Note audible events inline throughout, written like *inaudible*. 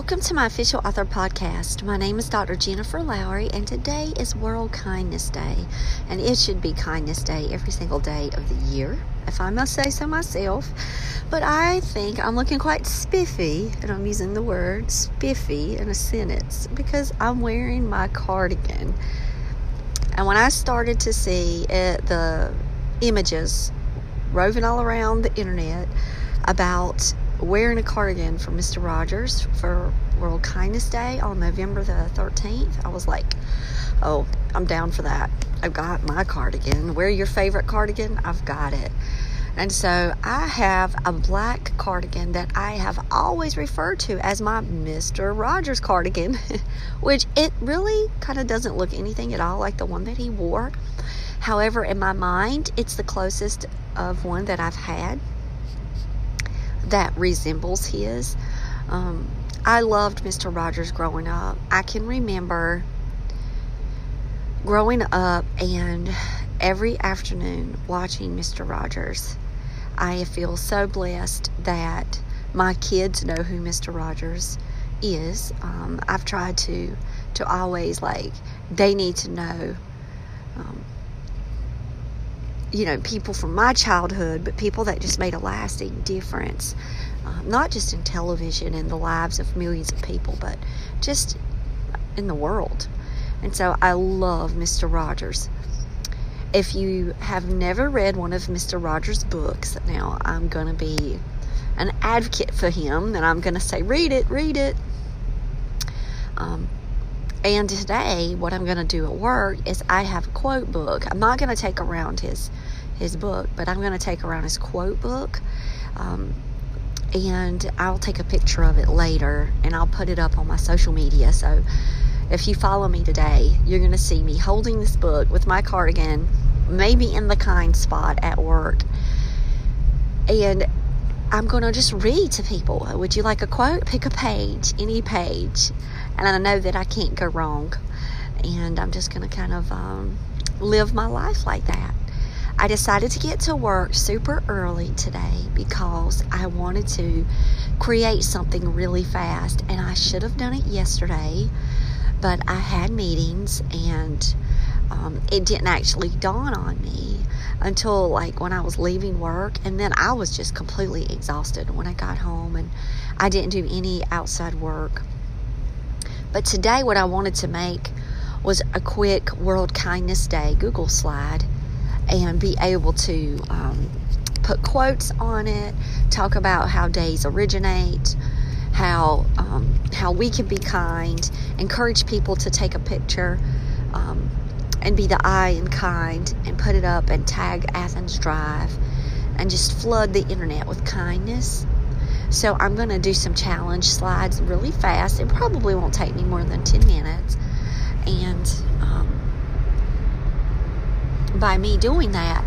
Welcome to my official author podcast. My name is Dr. Jennifer Lowry, and today is World Kindness Day. And it should be Kindness Day every single day of the year, if I must say so myself. But I think I'm looking quite spiffy, and I'm using the word spiffy in a sentence because I'm wearing my cardigan. And when I started to see it, the images roving all around the internet about wearing a cardigan for Mr. Rogers for World Kindness Day on November the 13th. I was like, oh, I'm down for that. I've got my cardigan. Wear your favorite cardigan? I've got it. And so I have a black cardigan that I have always referred to as my Mr. Rogers cardigan, *laughs* which it really kind of doesn't look anything at all like the one that he wore. However, in my mind, it's the closest of one that I've had that resembles his. Um, I loved Mr. Rogers growing up. I can remember growing up and every afternoon watching Mr. Rogers. I feel so blessed that my kids know who Mr. Rogers is. Um, I've tried to to always like they need to know um, you know, people from my childhood, but people that just made a lasting difference, um, not just in television and the lives of millions of people, but just in the world. And so I love Mr. Rogers. If you have never read one of Mr. Rogers' books, now I'm going to be an advocate for him, and I'm going to say, read it, read it. Um, and today, what I'm going to do at work is I have a quote book. I'm not going to take around his his book, but I'm going to take around his quote book. Um, and I'll take a picture of it later and I'll put it up on my social media. So if you follow me today, you're going to see me holding this book with my cardigan, maybe in the kind spot at work. And I'm going to just read to people. Would you like a quote? Pick a page, any page. And I know that I can't go wrong. And I'm just going to kind of um, live my life like that. I decided to get to work super early today because I wanted to create something really fast. And I should have done it yesterday, but I had meetings and um, it didn't actually dawn on me until like when I was leaving work. And then I was just completely exhausted when I got home and I didn't do any outside work. But today, what I wanted to make was a quick World Kindness Day Google slide and be able to um, put quotes on it, talk about how days originate, how um, how we can be kind, encourage people to take a picture um, and be the eye in kind, and put it up and tag Athens Drive, and just flood the internet with kindness. So I'm going to do some challenge slides really fast. It probably won't take me more than 10 minutes. And um, by me doing that,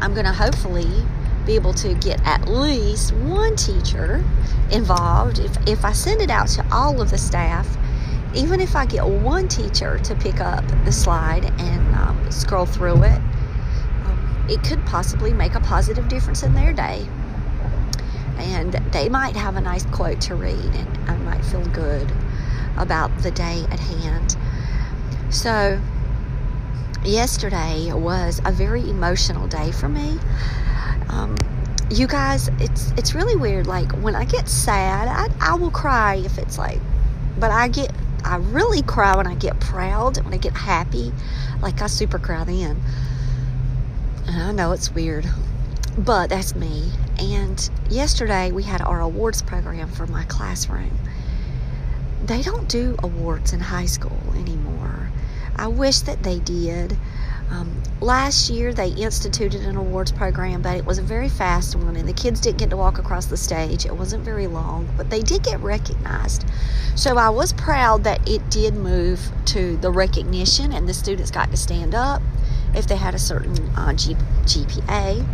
I'm going to hopefully be able to get at least one teacher involved. If, if I send it out to all of the staff, even if I get one teacher to pick up the slide and um, scroll through it, um, it could possibly make a positive difference in their day. And they might have a nice quote to read, and I might feel good about the day at hand. So, yesterday was a very emotional day for me. Um, you guys, it's it's really weird. Like when I get sad, I, I will cry if it's like, but I get I really cry when I get proud, when I get happy, like I super cry then. And I know it's weird, but that's me. And yesterday we had our awards program for my classroom. They don't do awards in high school anymore. I wish that they did. Um, last year they instituted an awards program, but it was a very fast one, and the kids didn't get to walk across the stage. It wasn't very long, but they did get recognized. So I was proud that it did move to the recognition, and the students got to stand up if they had a certain uh, G- GPA.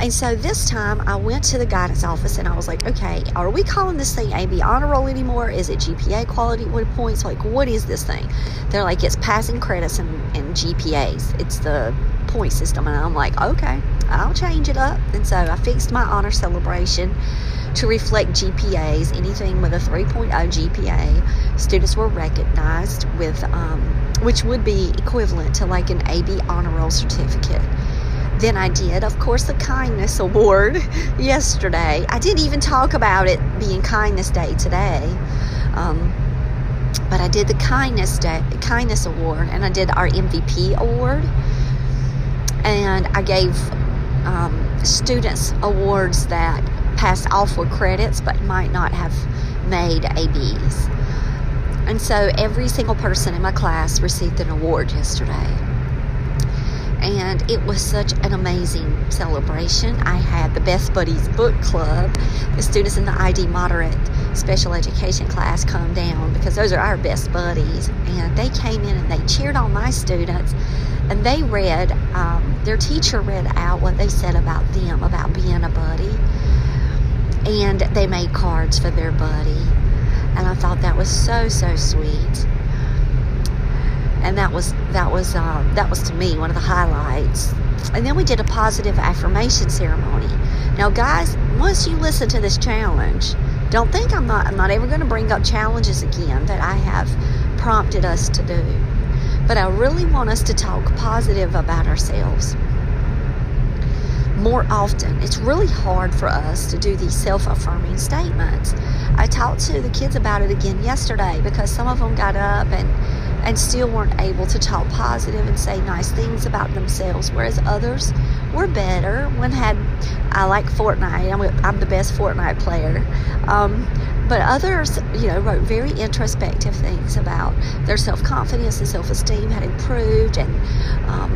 And so this time I went to the guidance office and I was like, okay, are we calling this thing AB honor roll anymore? Is it GPA quality points? Like, what is this thing? They're like, it's passing credits and, and GPAs. It's the point system. And I'm like, okay, I'll change it up. And so I fixed my honor celebration to reflect GPAs. Anything with a 3.0 GPA, students were recognized with, um, which would be equivalent to like an AB honor roll certificate than I did, of course, the Kindness Award *laughs* yesterday. I didn't even talk about it being Kindness Day today. Um, but I did the Kindness Day, Kindness Award, and I did our MVP Award, and I gave um, students awards that passed all four credits but might not have made ABs. And so every single person in my class received an award yesterday and it was such an amazing celebration. I had the Best Buddies Book Club. The students in the ID Moderate special education class come down because those are our best buddies, and they came in and they cheered on my students. And they read, um, their teacher read out what they said about them, about being a buddy. And they made cards for their buddy. And I thought that was so, so sweet and that was that was uh, that was to me one of the highlights. And then we did a positive affirmation ceremony. Now, guys, once you listen to this challenge, don't think I'm not I'm not ever going to bring up challenges again that I have prompted us to do. But I really want us to talk positive about ourselves more often. It's really hard for us to do these self affirming statements. I talked to the kids about it again yesterday because some of them got up and and still weren't able to talk positive and say nice things about themselves, whereas others were better. One had, I like Fortnite, I'm, I'm the best Fortnite player. Um, but others, you know, wrote very introspective things about their self confidence and self esteem had improved and um,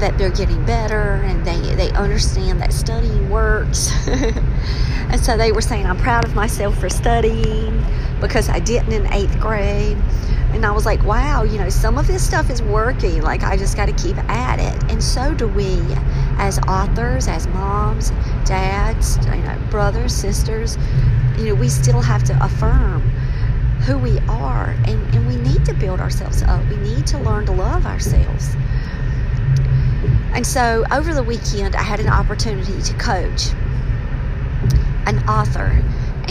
that they're getting better and they, they understand that studying works. *laughs* and so they were saying, I'm proud of myself for studying because I didn't in eighth grade. And I was like, wow, you know, some of this stuff is working. Like, I just got to keep at it. And so do we as authors, as moms, dads, you know, brothers, sisters. You know, we still have to affirm who we are. And, and we need to build ourselves up. We need to learn to love ourselves. And so over the weekend, I had an opportunity to coach an author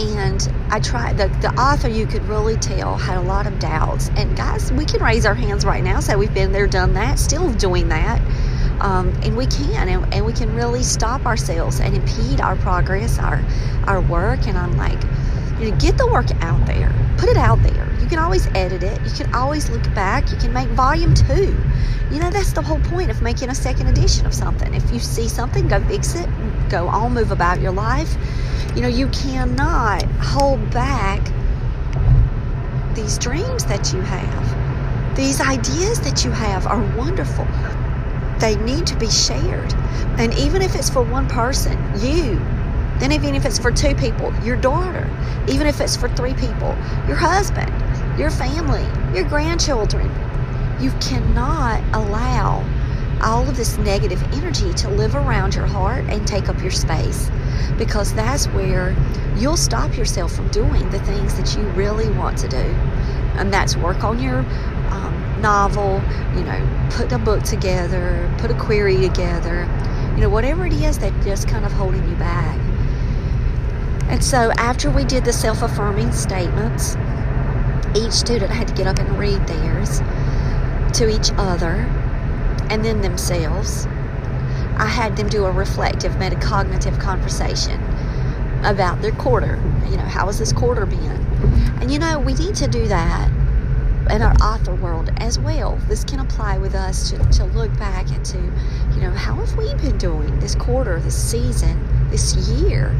and I tried the, the author you could really tell had a lot of doubts. And guys we can raise our hands right now say we've been there done that still doing that. Um, and we can and, and we can really stop ourselves and impede our progress our our work. And I'm like you know get the work out there. Put it out there can always edit it you can always look back you can make volume two you know that's the whole point of making a second edition of something if you see something go fix it go on move about your life you know, you cannot hold back these dreams that you have. These ideas that you have are wonderful. They need to be shared. And even if it's for one person, you, then even if it's for two people, your daughter, even if it's for three people, your husband, your family, your grandchildren, you cannot allow all of this negative energy to live around your heart and take up your space because that's where you'll stop yourself from doing the things that you really want to do. And that's work on your um, novel, you know, put a book together, put a query together, you know, whatever it is that just kind of holding you back. And so after we did the self affirming statements, each student had to get up and read theirs. to each other and then themselves. I had them do a reflective metacognitive conversation about their quarter. You know, how has this quarter been? And you know, we need to do that in our author world as well. This can apply with us to, to look back and to, you know, how have we been doing this quarter, this season, this year?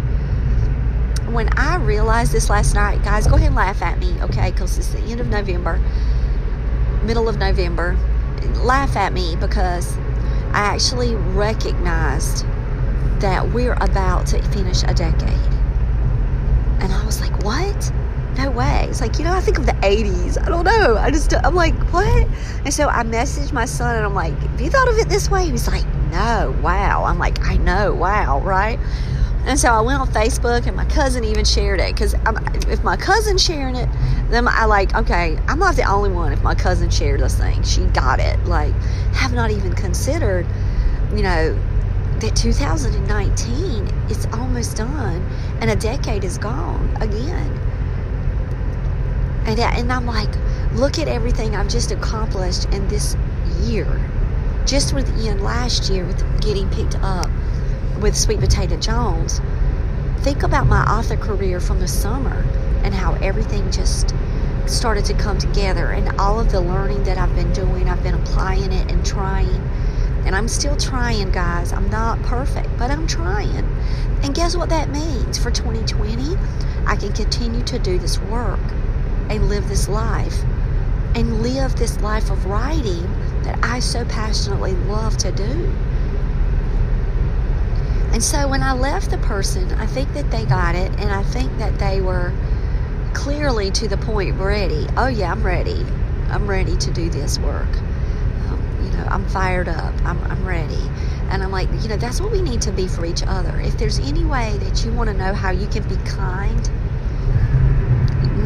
When I realized this last night, guys, go ahead and laugh at me, okay? Because it's the end of November, middle of November. Laugh at me because I actually recognized that we're about to finish a decade. And I was like, what? No way. It's like, you know, I think of the 80s. I don't know. I just, I'm like, what? And so I messaged my son and I'm like, have you thought of it this way? He was like, no, wow. I'm like, I know, wow, right? And so I went on Facebook and my cousin even shared it because if my cousin's sharing it, then I like, okay, I'm not the only one. If my cousin shared this thing, she got it. Like, have not even considered, you know, that 2019 is almost done and a decade is gone again. And, and I'm like, look at everything I've just accomplished in this year. Just within last year, with getting picked up with Sweet Potato Jones. Think about my author career from the summer and how everything just started to come together and all of the learning that I've been doing, I've been applying it and trying. And I'm still trying, guys. I'm not perfect, but I'm trying. And guess what that means for 2020? I can continue to do this work and live this life and live this life of writing that I so passionately love to do. And so when I left the person, I think that they got it and I think that they were clearly to the point ready. Oh, yeah, I'm ready. I'm ready to do this work. Um, you know, I'm fired up. I'm, I'm ready. And I'm like, you know, that's what we need to be for each other. If there's any way that you want to know how you can be kind,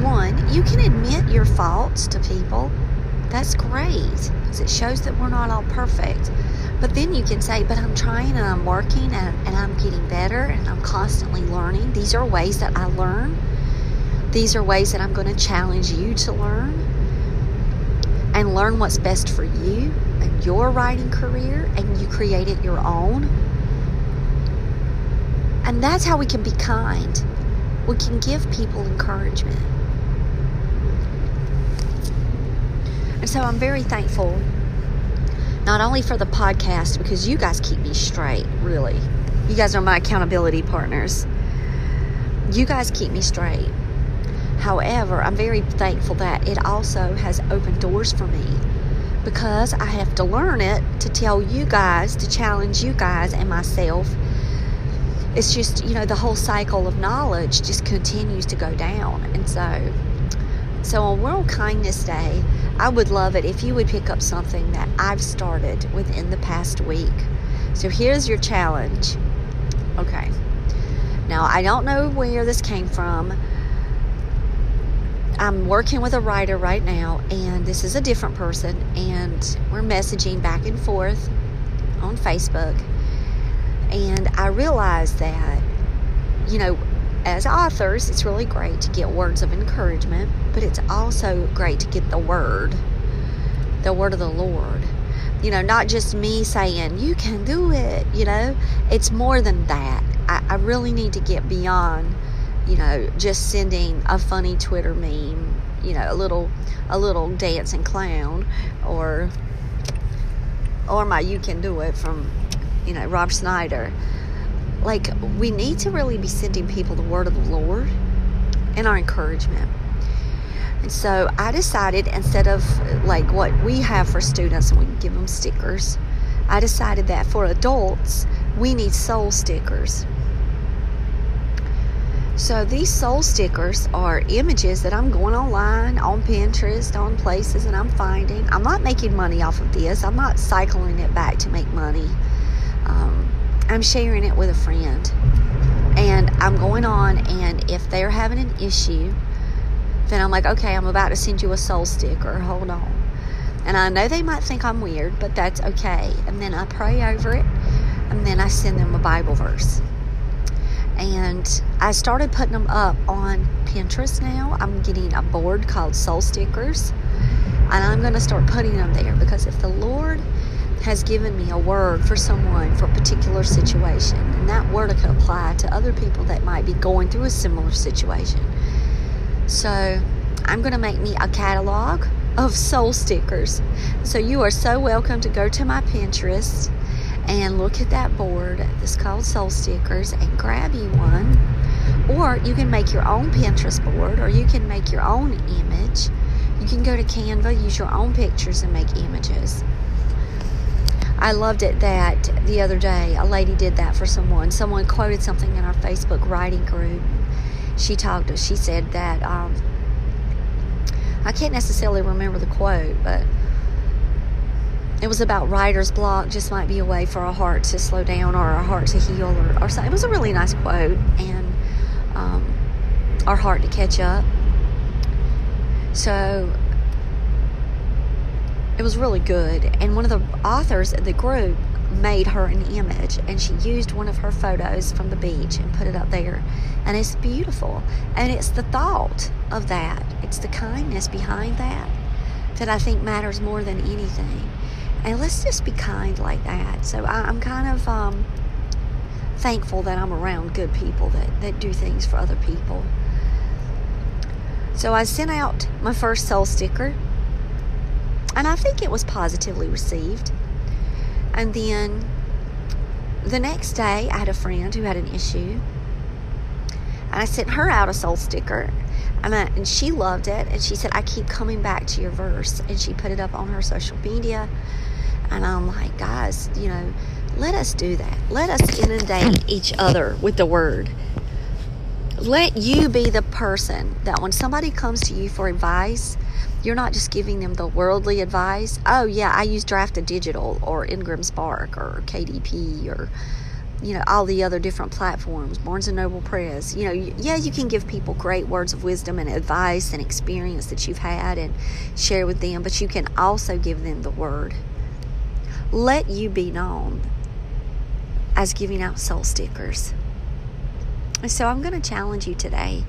one, you can admit your faults to people. That's great because it shows that we're not all perfect. But then you can say, but I'm trying and I'm working and, and I'm getting better and I'm constantly learning. These are ways that I learn. These are ways that I'm going to challenge you to learn and learn what's best for you and your writing career and you create it your own. And that's how we can be kind. We can give people encouragement. And so I'm very thankful, not only for the podcast, because you guys keep me straight, really. You guys are my accountability partners. You guys keep me straight. However, I'm very thankful that it also has opened doors for me because I have to learn it to tell you guys, to challenge you guys and myself. It's just, you know, the whole cycle of knowledge just continues to go down. And so, so on World Kindness Day, I would love it if you would pick up something that I've started within the past week. So here's your challenge. Okay. Now, I don't know where this came from. I'm working with a writer right now, and this is a different person, and we're messaging back and forth on Facebook. And I realized that, you know, as authors, it's really great to get words of encouragement, but it's also great to get the word, the word of the Lord. You know, not just me saying, you can do it, you know, it's more than that. I, I really need to get beyond, you know, just sending a funny Twitter meme, you know, a little, a little dancing clown or, or my you can do it from, you know, Rob Schneider like we need to really be sending people the word of the Lord and our encouragement. So I decided instead of like what we have for students and we give them stickers, I decided that for adults, we need soul stickers. So these soul stickers are images that I'm going online, on Pinterest, on places, and I'm finding. I'm not making money off of this. I'm not cycling it back to make money. Um, I'm sharing it with a friend. And I'm going on, and if they're having an issue, then I'm like, okay, I'm about to send you a soul sticker. Hold on. And I know they might think I'm weird, but that's okay. And then I pray over it, and then I send them a Bible verse. And I started putting them up on Pinterest now. I'm getting a board called Soul Stickers. And I'm going to start putting them there because if the Lord has given me a word for someone for a particular situation, and that word could apply to other people that might be going through a similar situation. So I'm going to make me a catalog of soul stickers. So you are so welcome to go to my Pinterest and look at that board that's called soul stickers and grab you one. Or you can make your own Pinterest board or you can make your own image. You can go to Canva, use your own pictures and make images. I loved it that the other day a lady did that for someone. Someone quoted something in our Facebook writing group. She talked. She said that um, I can't necessarily remember the quote, but it was about writer's block. Just might be a way for a heart to slow down or our heart to heal or, or something. It was a really nice quote, and um, our heart to catch up. So it was really good. And one of the authors of the group made her an image and she used one of her photos from the beach and put it up there. And it's beautiful. And it's the thought of that, it's the kindness behind that that I think matters more than anything. And let's just be kind like that. So I, am kind of um, thankful that I'm around good people that, that do things for other people. So I sent out my first soul sticker and I think it was positively received. And then the next day, I had a friend who had an issue, and I sent her out a soul sticker, and, she loved it. And she said, "I keep coming back to your verse," and she put it up on her social media. And I'm like, guys, you know, let us do that. Let us inundate each other with the word. Let you be the person that when somebody comes to you for advice, you're not just giving them the worldly advice. Oh, yeah, I use Draft2Digital or Ingram Spark or KDP or, you know, all the other different platforms, Barnes and Noble Press. You know, yeah, you can give people great words of wisdom and advice and experience that you've had and share with them, but you can also give them the word. Let you be known as giving out soul stickers. So I'm going to challenge you today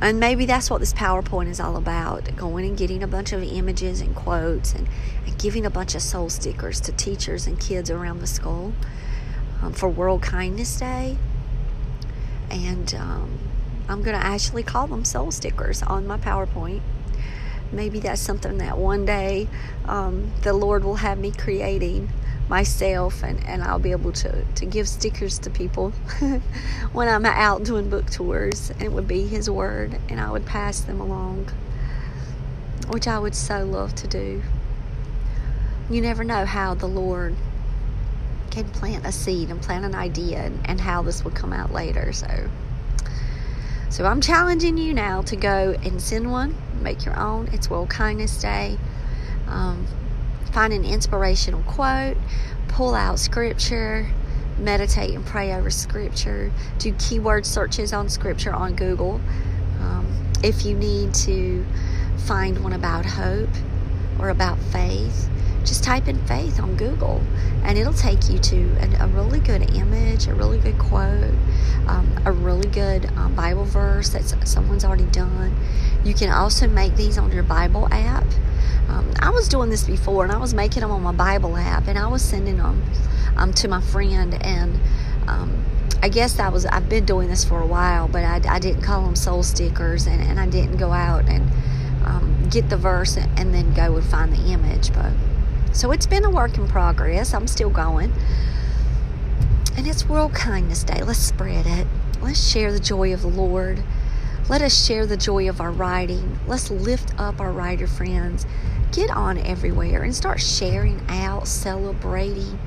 and maybe that's what this PowerPoint is all about going and getting a bunch of images and quotes and, and giving a bunch of soul stickers to teachers and kids around the school um, for World Kindness Day. And um, I'm going to actually call them soul stickers on my PowerPoint. Maybe that's something that one day um, the Lord will have me creating myself and, and I'll be able to, to give stickers to people *laughs* when I'm out doing book tours. And it would be His Word, and I would pass them along, which I would so love to do. You never know how the Lord can plant a seed and plant an idea and, and how this will come out later. So, so I'm challenging you now to go and send one, make your own. It's World Kindness Day. Um, find an inspirational quote, pull out scripture, meditate and pray over scripture, do keyword searches on scripture on Google. Um, if you need to find one about hope or about faith, just type in faith on Google and it'll take you to a, a really good image, a really good quote, um, a really good um, Bible verse that someone's already done. You can also make these on your Bible app. Um, I was doing this before and I was making them on my Bible app and I was sending them um, to my friend and um, I guess I was I've been doing this for a while but I, I didn't call them soul stickers and, and I didn't go out and um, get the verse and, and then go and find the image but so it's been a work in progress. I'm still going. And it's World Kindness Day. Let's spread it. Let's share the joy of the Lord let us share the joy of our writing. Let's lift up our writer friends. Get on everywhere and start sharing out, celebrating.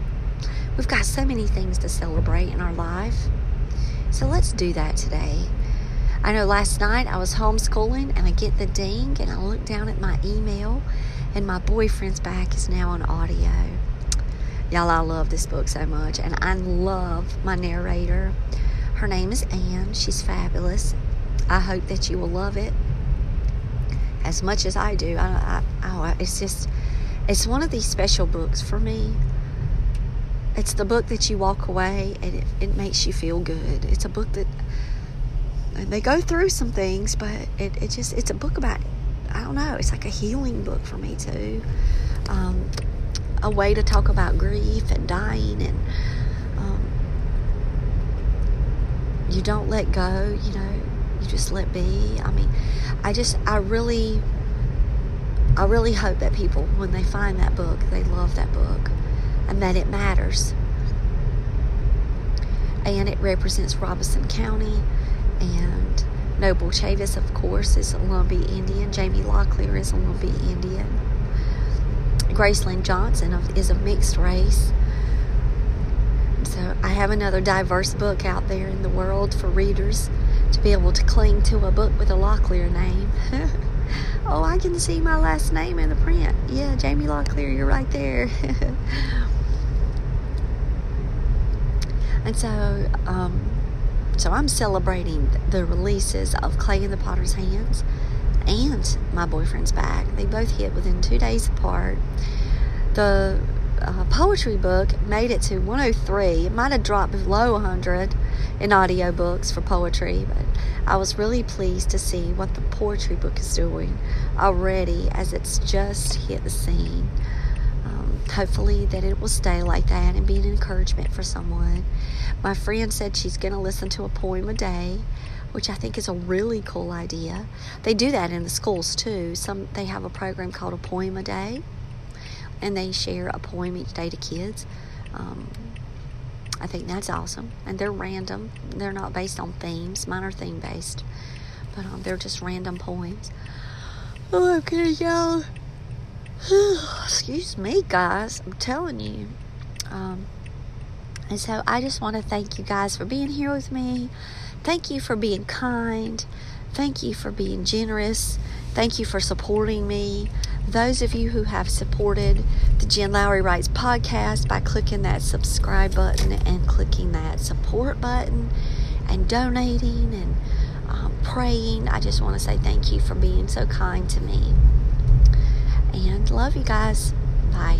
We've got so many things to celebrate in our life. So let's do that today. I know last night I was homeschooling and I get the ding and I look down at my email and my boyfriend's back is now on audio. Y'all, I love this book so much and I love my narrator. Her name is Anne. She's fabulous. I hope that you will love it as much as I do. I, I, oh, it's just, it's one of these special books for me. It's the book that you walk away and it, it makes you feel good. It's a book that they go through some things, but it, it just, it's a book about I don't know, it's like a healing book for me too. Um, a way to talk about grief and dying and um, you don't let go, you know, you just let be. I mean, I just, I really, I really hope that people, when they find that book, they love that book and that it matters. And it represents Robeson County and Noble Chavis, of course, is a Lumbee Indian. Jamie Locklear is a Lumbee Indian. Graceland Johnson is a mixed race. So I have another diverse book out there in the world for readers to be able to cling to a book with a Locklear name. *laughs* oh, I can see my last name in the print. Yeah, Jamie Locklear, you're right there. *laughs* and so, um, so I'm celebrating the releases of Clay in the Potter's Hands and My Boyfriend's Back. They both hit within two days apart. The uh, poetry book made it to 103. It might have dropped below 100 in audiobooks for poetry, but I was really pleased to see what the poetry book is doing already as it's just hit the scene. Um, hopefully, that it will stay like that and be an encouragement for someone. My friend said she's going to listen to a poem a day which I think is a really cool idea. They do that in the schools too. Some they have a program called a poem a day, and they share a poem each day to kids. Um, I think that's awesome. And they're random, they're not based on themes. Mine are theme based, but um, they're just random poems. Oh, I'm gonna. Excuse me, guys. I'm telling you. Um, and so I just want to thank you guys for being here with me. Thank you for being kind. Thank you for being generous. Thank you for supporting me those of you who have supported the Jen Lowry Writes podcast by clicking that subscribe button and clicking that support button and donating and um, praying, I just want to say thank you for being so kind to me. And love you guys. Bye.